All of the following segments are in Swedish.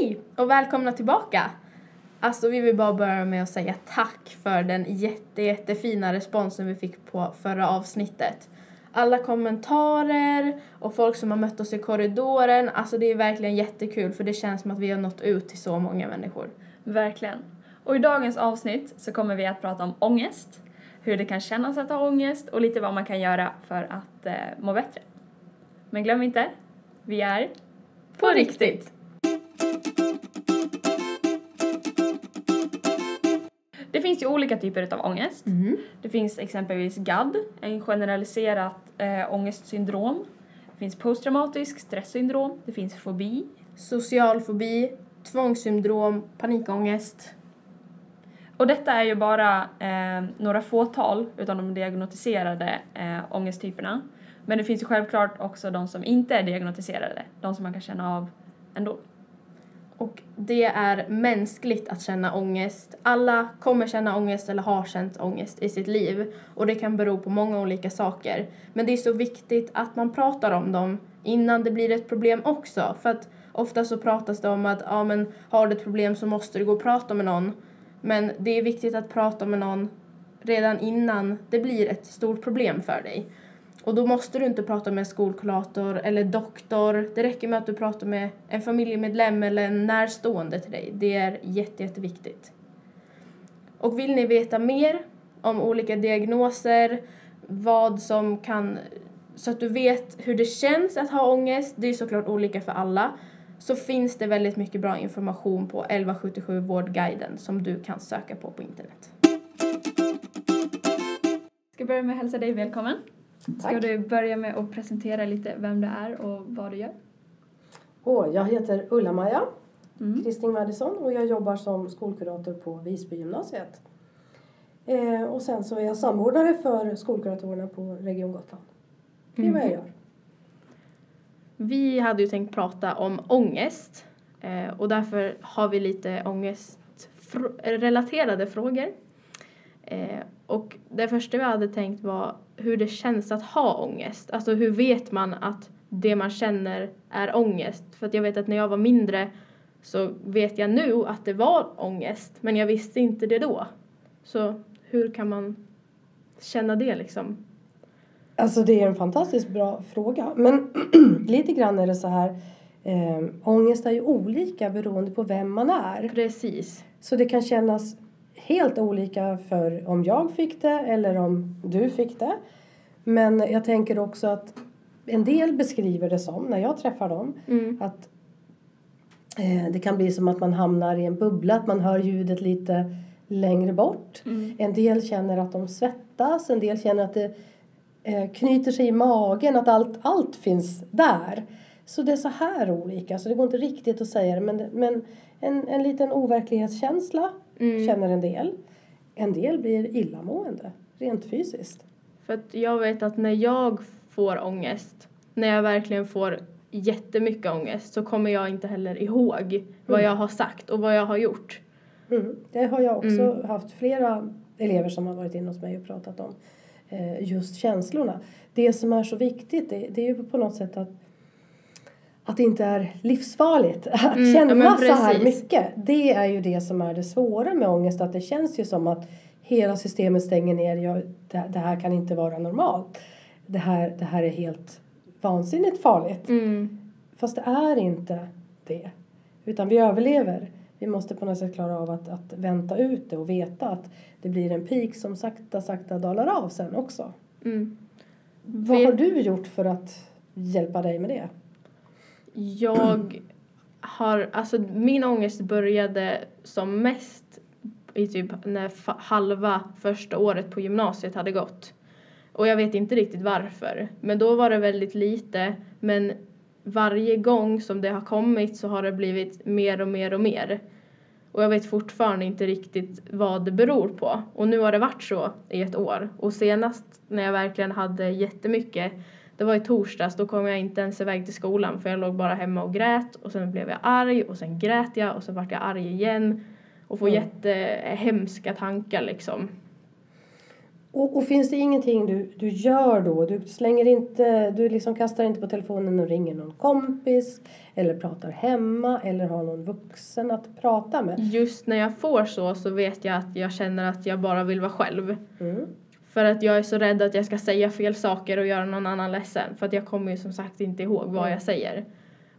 Hej och välkomna tillbaka! Alltså vi vill bara börja med att säga tack för den jätte, jättefina responsen vi fick på förra avsnittet. Alla kommentarer och folk som har mött oss i korridoren, alltså det är verkligen jättekul för det känns som att vi har nått ut till så många människor. Verkligen. Och i dagens avsnitt så kommer vi att prata om ångest, hur det kan kännas att ha ångest och lite vad man kan göra för att eh, må bättre. Men glöm inte, vi är På riktigt! Det finns ju olika typer av ångest. Mm. Det finns exempelvis GAD, en generaliserat eh, ångestsyndrom. Det finns posttraumatisk stresssyndrom. Det finns fobi. Social fobi, tvångssyndrom, panikångest. Och detta är ju bara eh, några fåtal utav de diagnostiserade eh, ångesttyperna. Men det finns ju självklart också de som inte är diagnostiserade, de som man kan känna av ändå. Och det är mänskligt att känna ångest. Alla kommer känna ångest eller har känt ångest i sitt liv. Och det kan bero på många olika saker. Men det är så viktigt att man pratar om dem innan det blir ett problem också. För att ofta så pratas det om att ja, men har du ett problem så måste du gå och prata med någon. Men det är viktigt att prata med någon redan innan det blir ett stort problem för dig. Och då måste du inte prata med en skolkurator eller doktor. Det räcker med att du pratar med en familjemedlem eller en närstående till dig. Det är jätte, jätteviktigt. Och vill ni veta mer om olika diagnoser, vad som kan, så att du vet hur det känns att ha ångest, det är såklart olika för alla, så finns det väldigt mycket bra information på 1177 Vårdguiden som du kan söka på på internet. Jag Ska börja med att hälsa dig välkommen. Ska Tack. du börja med att presentera lite vem du är och vad du gör? Åh, jag heter Ulla-Maja Mm. Kristing Madison och jag jobbar som skolkurator på Visbygymnasiet. Eh, och sen så är jag samordnare för skolkuratorerna på Region Gotland. Det är vad jag Mhm. gör. Vi hade ju tänkt prata om ångest eh, och därför har vi lite ångestrelaterade frågor. Eh, och det första vi hade tänkt var hur det känns att ha ångest. Alltså hur vet man att det man känner är ångest? För att jag vet att när jag var mindre så vet jag nu att det var ångest men jag visste inte det då. Så hur kan man känna det liksom? Alltså det är en fantastiskt bra fråga. Men lite grann är det så här. Eh, ångest är ju olika beroende på vem man är. Precis. Så det kan kännas helt olika för om jag fick det eller om du fick det. Men jag tänker också att en del beskriver det som, när jag träffar dem, Mm. att eh, det kan bli som att man hamnar i en bubbla, att man hör ljudet lite längre bort. Mm. En del känner att de svettas, en del känner att det eh, knyter sig i magen, att allt, allt finns där. Så det är så här olika, så det går inte riktigt att säga det. Men, men en, en liten overklighetskänsla Mm. känner en del. En del blir illamående, rent fysiskt. För att jag vet att när jag får ångest, när jag verkligen får jättemycket ångest så kommer jag inte heller ihåg vad Mm. jag har sagt och vad jag har gjort. Mm. Det har jag också Mm. haft flera elever som har varit inne hos mig och pratat om. Eh, just känslorna. Det som är så viktigt det, det är ju på något sätt att att det inte är livsfarligt att Mm, ja, känna men så här mycket. Det är ju det som är det svåra med ångest. Att det känns ju som att hela systemet stänger ner. Jag, det, det här kan inte vara normalt. Det här, det här är helt vansinnigt farligt. Mm. Fast det är inte det. Utan vi överlever. Vi måste på något sätt klara av att, att vänta ut det och veta att det blir en peak som sakta, sakta dalar av sen också. Mm. Vad har du gjort för att hjälpa dig med det? Jag har, alltså min ångest började som mest i typ när halva första året på gymnasiet hade gått. Och jag vet inte riktigt varför. Men då var det väldigt lite. Men varje gång som det har kommit så har det blivit mer och mer och mer. Och jag vet fortfarande inte riktigt vad det beror på. Och nu har det varit så i ett år. Och senast när jag verkligen hade jättemycket, det var i torsdags, då kom jag inte ens iväg till skolan för jag låg bara hemma och grät och sen blev jag arg och sen grät jag och så vart jag arg igen och får Mm. jättehemska tankar liksom. Och, och finns det ingenting du, du gör då? Du slänger inte, du liksom kastar inte på telefonen och ringer någon kompis eller pratar hemma eller har någon vuxen att prata med? Just när jag får så så vet jag att jag känner att jag bara vill vara själv. Mm. För att jag är så rädd att jag ska säga fel saker och göra någon annan ledsen. För att jag kommer ju som sagt inte ihåg vad jag säger.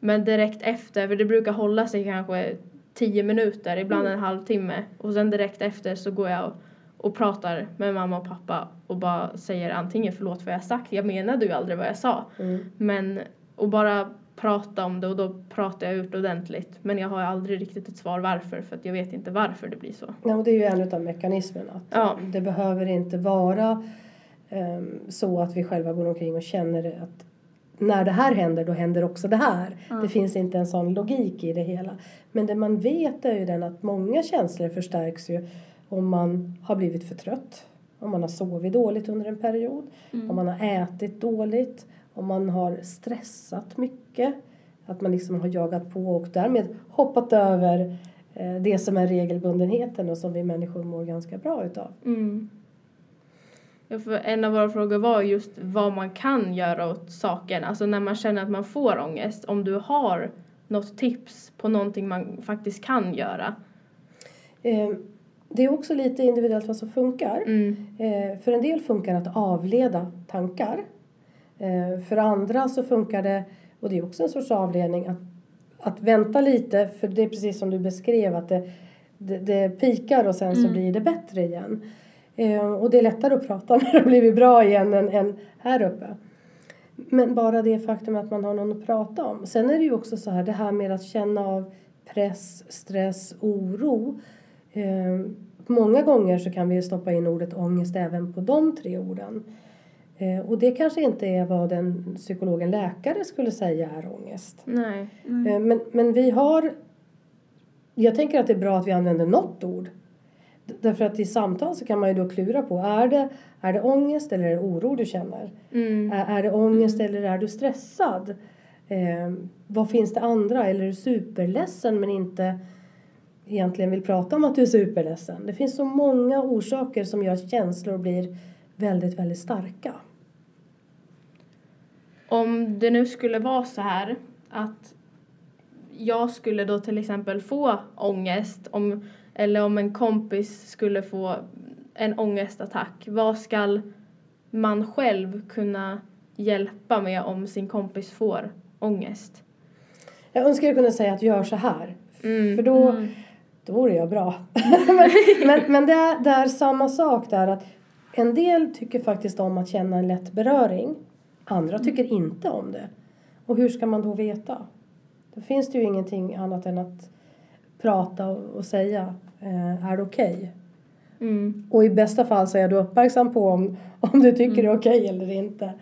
Men direkt efter, för det brukar hålla sig kanske tio minuter, ibland en halvtimme. Och sen direkt efter så går jag och, och pratar med mamma och pappa och bara säger antingen förlåt för vad jag sagt, jag menade ju aldrig vad jag sa. Mm. Men, och bara prata om det och då pratar jag ut ordentligt. Men jag har aldrig riktigt ett svar varför för att jag vet inte varför det blir så. Ja, och det är ju en av mekanismerna. Att Ja. Det behöver inte vara ehm, så att vi själva går omkring och känner att när det här händer, då händer också det här. Det finns inte en sån logik i det hela. Men det man vet är ju den att många känslor förstärks ju om man har blivit för trött, om man har sovit dåligt under en period, om man har ätit dåligt, om man har stressat mycket, att man liksom har jagat på och därmed hoppat över eh, det som är regelbundenheten och som vi människor mår ganska bra utav. Mm. Ja, för en av våra frågor var just vad man kan göra åt saken. Alltså när man känner att man får ångest. Om du har något tips på någonting man faktiskt kan göra. Eh, Det är också lite individuellt vad som funkar. Mm. Eh, För en del funkar att avleda tankar. Eh, För andra så funkar det, och det är också en sorts avledning, att, att vänta lite. För det är precis som du beskrev att det, det, det pikar och sen så blir det bättre igen. Eh, Och det är lättare att prata när det blivit bra igen än, än här uppe. Men bara det faktum att man har någon att prata om. Sen är det ju också så här, det här med att känna av press, stress, oro. Eh, många gånger så kan vi stoppa in ordet ångest även på de tre orden. Eh, och det kanske inte är vad en psykolog, en läkare skulle säga är ångest. Nej. Eh, men, men vi har... Jag tänker att det är bra att vi använder något ord. Därför att i samtal så kan man ju då klura på, är det, är det ångest eller är det oro du känner? Mm. Är, är det ångest eller är du stressad? Eh, vad finns det andra? Eller är du superledsen men inte egentligen vill prata om att du är superledsen? Det finns så många orsaker som gör att känslor blir väldigt, väldigt starka. Om det nu skulle vara så här att jag skulle då till exempel få ångest om, eller om en kompis skulle få en ångestattack. Vad ska man själv kunna hjälpa med om sin kompis får ångest? Jag önskar jag kunde säga att gör så här. Mm. För då, då vore jag bra. men men, men det, är, det är samma sak där att en del tycker faktiskt om att känna en lätt beröring. Andra tycker inte om det. Och hur ska man då veta? Då finns det ju ingenting annat än att prata och, säga eh, är det okej? Mm. Och i bästa fall så är du uppmärksam på om, om du tycker det är okej eller inte.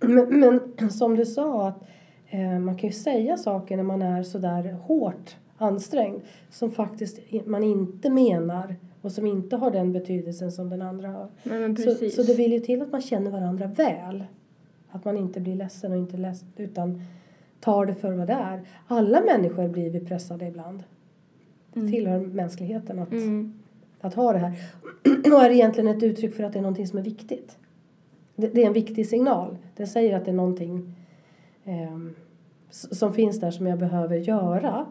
Men, men som du sa, att eh, man kan ju säga saker när man är sådär hårt ansträngd som faktiskt man inte menar och som inte har den betydelsen som den andra har. Nej, Så, så det vill ju till att man känner varandra väl. Att man inte blir ledsen och inte ledsen utan tar det för vad det är. Alla människor blir vi pressade ibland. Det tillhör mänskligheten att, Mm. att ha det här. Och är egentligen ett uttryck för att det är någonting som är viktigt. Det, det är en viktig signal. Det säger att det är någonting s- som finns där som jag behöver göra.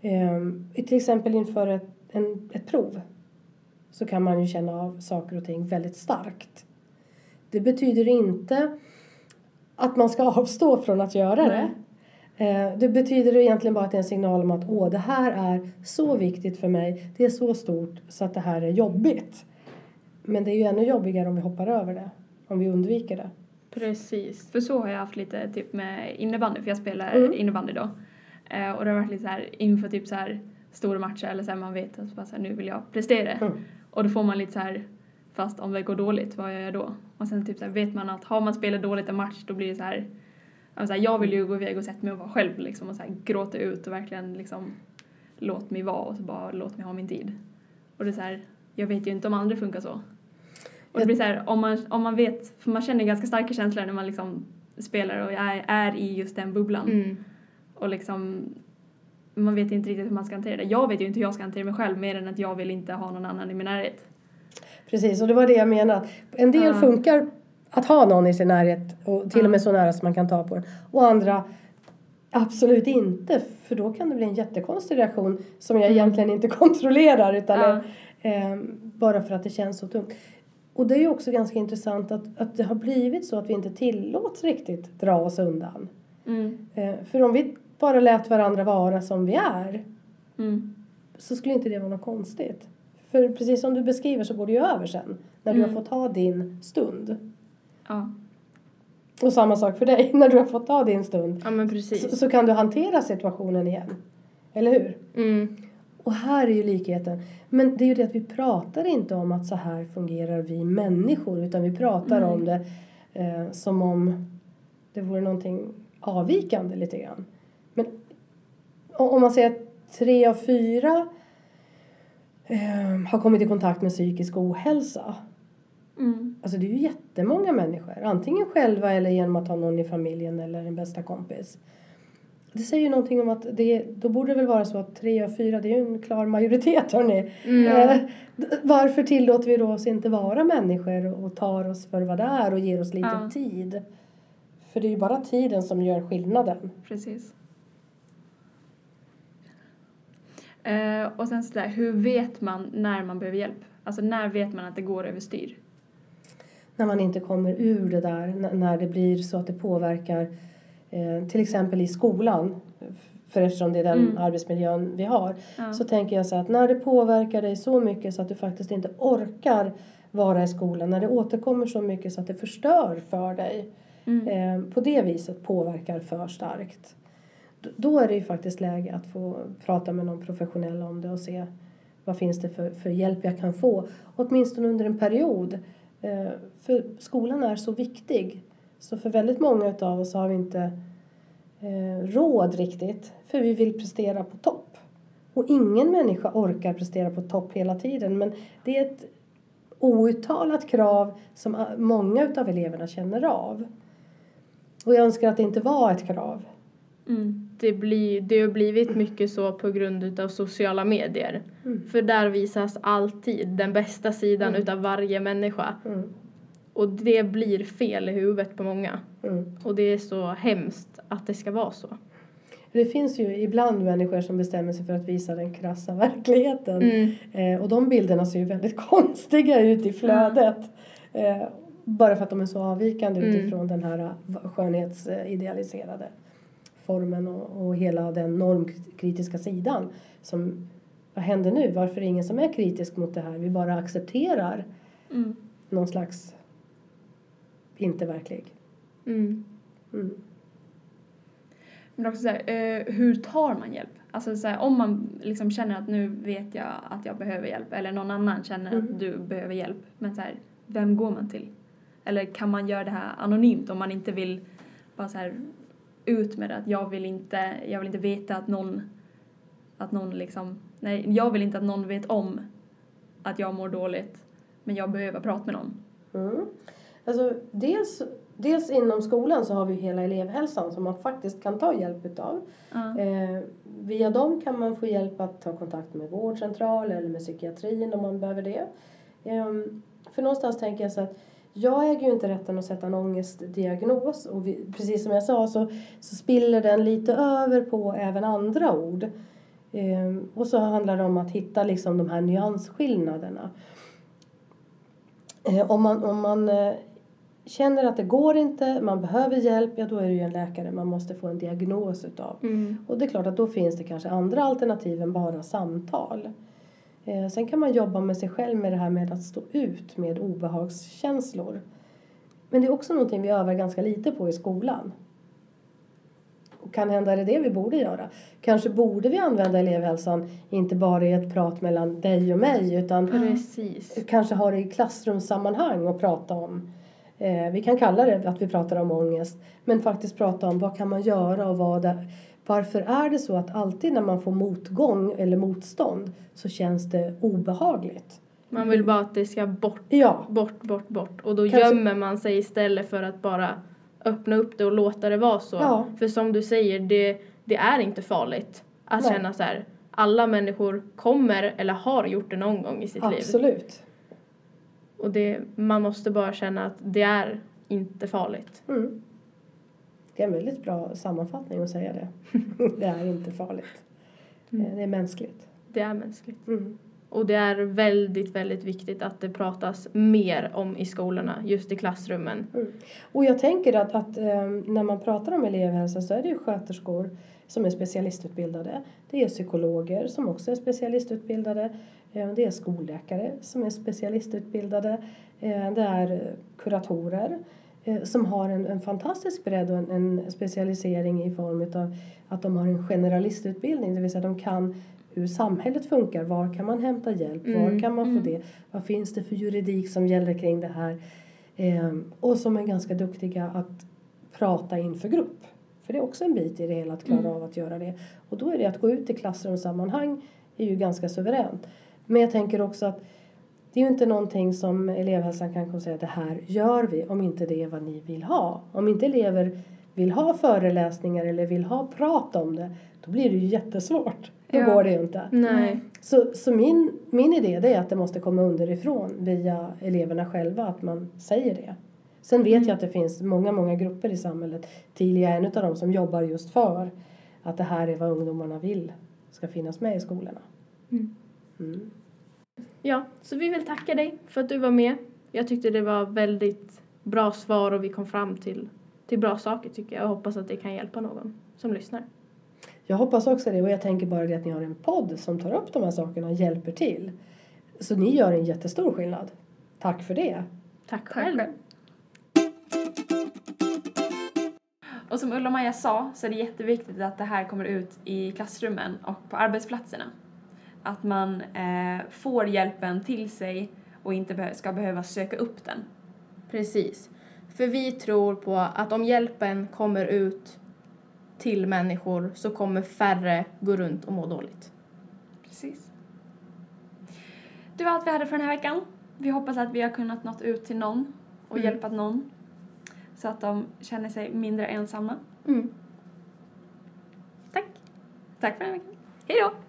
Ehm, till exempel inför ett, en, ett prov så kan man ju känna av saker och ting väldigt starkt. Det betyder inte att man ska avstå från att göra det. Eh, Det betyder egentligen bara att det är en signal om att åh, det här är så viktigt för mig. Det är så stort så att det här är jobbigt. Men det är ju ännu jobbigare om vi hoppar över det. Om vi undviker det. Precis. För så har jag haft lite typ med innebandy, för jag spelar Mm. innebandy då. Eh, och det har varit lite så här inför typ så här stora matcher eller så här man vet att bara så här, nu vill jag prestera. Mm. Och då får man lite så här, fast om det går dåligt, vad gör jag då? Och sen typ så här, vet man att har man spelat dåligt en match då blir det så här, ja, men så här jag vill ju gå iväg och sätta mig och vara själv liksom och så här, gråta ut och verkligen liksom låt mig vara och så bara låt mig ha min tid. Och det är så här, jag vet ju inte om andra funkar så. Och det blir så här, om man, om man vet, för man känner ganska starka känslor när man liksom spelar och är, är i just den bubblan. Mm. Och liksom, man vet inte riktigt hur man ska hantera det. Jag vet ju inte hur jag ska hantera mig själv mer än att jag vill inte ha någon annan i min närhet. Precis, och det var det jag menade. En del Ja. funkar att ha någon i sin närhet och till och med så nära som man kan ta på den. Och andra absolut inte, för då kan det bli en jättekonstig reaktion som jag Mm. egentligen inte kontrollerar utan är, eh, bara för att det känns så tungt. Och det är ju också ganska intressant att, att det har blivit så att vi inte tillåts riktigt dra oss undan. Mm. Eh, för om vi bara lät varandra vara som vi är Mm. så skulle inte det vara något konstigt. För precis som du beskriver så går det ju över sen. När du Mm. har fått ha din stund. Ja. Och samma sak för dig. När du har fått ha din stund. Ja men Så, precis. så kan du hantera situationen igen. Eller hur? Mm. Och här är ju likheten. Men det är ju det att vi pratar inte om att så här fungerar vi människor. Utan vi pratar Nej. om det eh, som om det vore någonting avvikande lite grann. Men om man säger att tre av fyra eh, har kommit i kontakt med psykisk ohälsa. Mm. Alltså det är ju jättemånga människor. Antingen själva eller genom att ha någon i familjen eller en bästa kompis. Det säger ju någonting om att det, då borde det väl vara så att tre av fyra, det är ju en klar majoritet hörni. Mm. Eh, varför tillåter vi då oss inte vara människor och- och tar oss för vad det är och ger oss lite Ja. tid? För det är ju bara tiden som gör skillnaden. Precis. Eh, och sen sådär, hur vet man när man behöver hjälp? Alltså när vet man att det går överstyr? När man inte kommer ur det där, när det blir så att det påverkar eh, till exempel i skolan. För eftersom det är den Mm. arbetsmiljön vi har. Ja. Så tänker jag så att när det påverkar dig så mycket så att du faktiskt inte orkar vara i skolan. När det återkommer så mycket så att det förstör för dig. Mm. Eh, på det viset påverkar för starkt. Då är det ju faktiskt läge att få prata med någon professionell om det och se vad finns det för, för hjälp jag kan få. Åtminstone under en period. Eh, för skolan är så viktig. Så för väldigt många av oss har vi inte eh, råd riktigt. För vi vill prestera på topp. Och ingen människa orkar prestera på topp hela tiden. Men det är ett outtalat krav som många av eleverna känner av. Och jag önskar att det inte var ett krav. Mm. Det, blir, det har blivit mycket så på grund av sociala medier. Mm. För där visas alltid den bästa sidan Mm. utav varje människa. Mm. Och det blir fel i huvudet på många. Mm. Och det är så hemskt att det ska vara så. Det finns ju ibland människor som bestämmer sig för att visa den krassa verkligheten. Mm. Eh, och de bilderna ser ju väldigt konstiga ut i flödet. Eh, bara för att de är så avvikande Mm. utifrån den här eh, skönhetsidealiserade formen och, och hela den normkritiska sidan. Som, vad händer nu? Varför är det ingen som är kritisk mot det här? Vi bara accepterar Mm. någon slags inte verklig. Mm. Mm. Men också såhär, eh, hur tar man hjälp? Alltså såhär, om man liksom känner att nu vet jag att jag behöver hjälp eller någon annan känner Mm. att du behöver hjälp. Men såhär, vem går man till? Eller kan man göra det här anonymt om man inte vill bara såhär ut med det att jag vill inte, jag vill inte veta att någon, att någon liksom, nej jag vill inte att någon vet om att jag mår dåligt men jag behöver prata med någon. Mm. Alltså, dels, dels inom skolan så har vi hela elevhälsan som man faktiskt kan ta hjälp utav. Ja. Eh, via dem kan man få hjälp att ta kontakt med vårdcentral eller med psykiatrin om man behöver det. Ehm, för någonstans tänker jag så att jag äger ju inte rätten att sätta en ångestdiagnos och vi, precis som jag sa så, så spiller den lite över på även andra ord. Ehm, och så handlar det om att hitta liksom de här nyansskillnaderna. Eh, om man, om man eh, känner att det går inte, man behöver hjälp, ja då är det ju en läkare man måste få en diagnos utav. Mm. Och det är klart att då finns det kanske andra alternativ än bara samtal. Eh, sen kan man jobba med sig själv med det här med att stå ut med obehagskänslor. Men det är också någonting vi övar ganska lite på i skolan. Och kan hända är det det vi borde göra. Kanske borde vi använda elevhälsan inte bara i ett prat mellan dig och mig utan Precis. kanske ha det i klassrumssammanhang och prata om. Eh, vi kan kalla det att vi pratar om ångest. Men faktiskt prata om vad kan man göra och vad varför är det så att alltid när man får motgång eller motstånd så känns det obehagligt. Man vill bara att det ska bort, Ja, bort, bort, bort. Och då Kanske- gömmer man sig istället för att bara öppna upp det och låta det vara så. Ja. För som du säger, det, det är inte farligt att Nej. känna så här. Alla människor kommer eller har gjort det någon gång i sitt liv. absolut. Och det, man måste bara känna att det är inte farligt. Mm. Det är en väldigt bra sammanfattning att säga det. det är inte farligt. Mm. Det är mänskligt. Det är mänskligt. Mm. Och det är väldigt, väldigt viktigt att det pratas mer om i skolorna, just i klassrummen. Och jag tänker att, att eh, när man pratar om elevhälsa så är det ju sköterskor som är specialistutbildade. Det är psykologer som också är specialistutbildade. Eh, det är skolläkare som är specialistutbildade. Eh, det är eh, kuratorer eh, som har en, en fantastisk bredd och en, en specialisering i form av att de har en generalistutbildning, det vill säga de kan hur samhället funkar, var kan man hämta hjälp, var Mm, kan man få mm. det, vad finns det för juridik som gäller kring det här Ehm, och som är ganska duktiga att prata inför grupp. För det är också en bit i det hela att klara Mm. av att göra det. Och då är det att gå ut i klassrumssammanhang är ju ganska suveränt. Men jag tänker också att det är ju inte någonting som elevhälsan kan komma säga att det här gör vi om inte det är vad ni vill ha. Om inte elever vill ha föreläsningar eller vill ha prat om det då blir det ju jättesvårt. Då Ja. går det ju inte. Nej. Så, så min, min idé det är att det måste komma underifrån via eleverna själva, att man säger det. Sen vet jag att det finns många, många grupper i samhället. Tilia är en av dem som jobbar just för att det här är vad ungdomarna vill ska finnas med i skolorna. Mm. Mm. Ja, så vi vill tacka dig för att du var med. Jag tyckte det var väldigt bra svar och vi kom fram till, till bra saker tycker jag. Jag hoppas att det kan hjälpa någon som lyssnar. Jag hoppas också det och jag tänker bara det att ni har en podd som tar upp de här sakerna och hjälper till. Så ni gör en jättestor skillnad. Tack för det. Tack Tack själv. Och som Ulla och Maja sa så är det jätteviktigt att det här kommer ut i klassrummen och på arbetsplatserna. Att man eh, får hjälpen till sig och inte ska behöva söka upp den. Precis. För vi tror på att om hjälpen kommer ut till människor så kommer färre gå runt och må dåligt. Precis. Det var allt vi hade för den här veckan. Vi hoppas att vi har kunnat nått ut till någon och Mm. hjälpa någon så att de känner sig mindre ensamma. Mm. Tack. Tack för den här veckan. Hej då!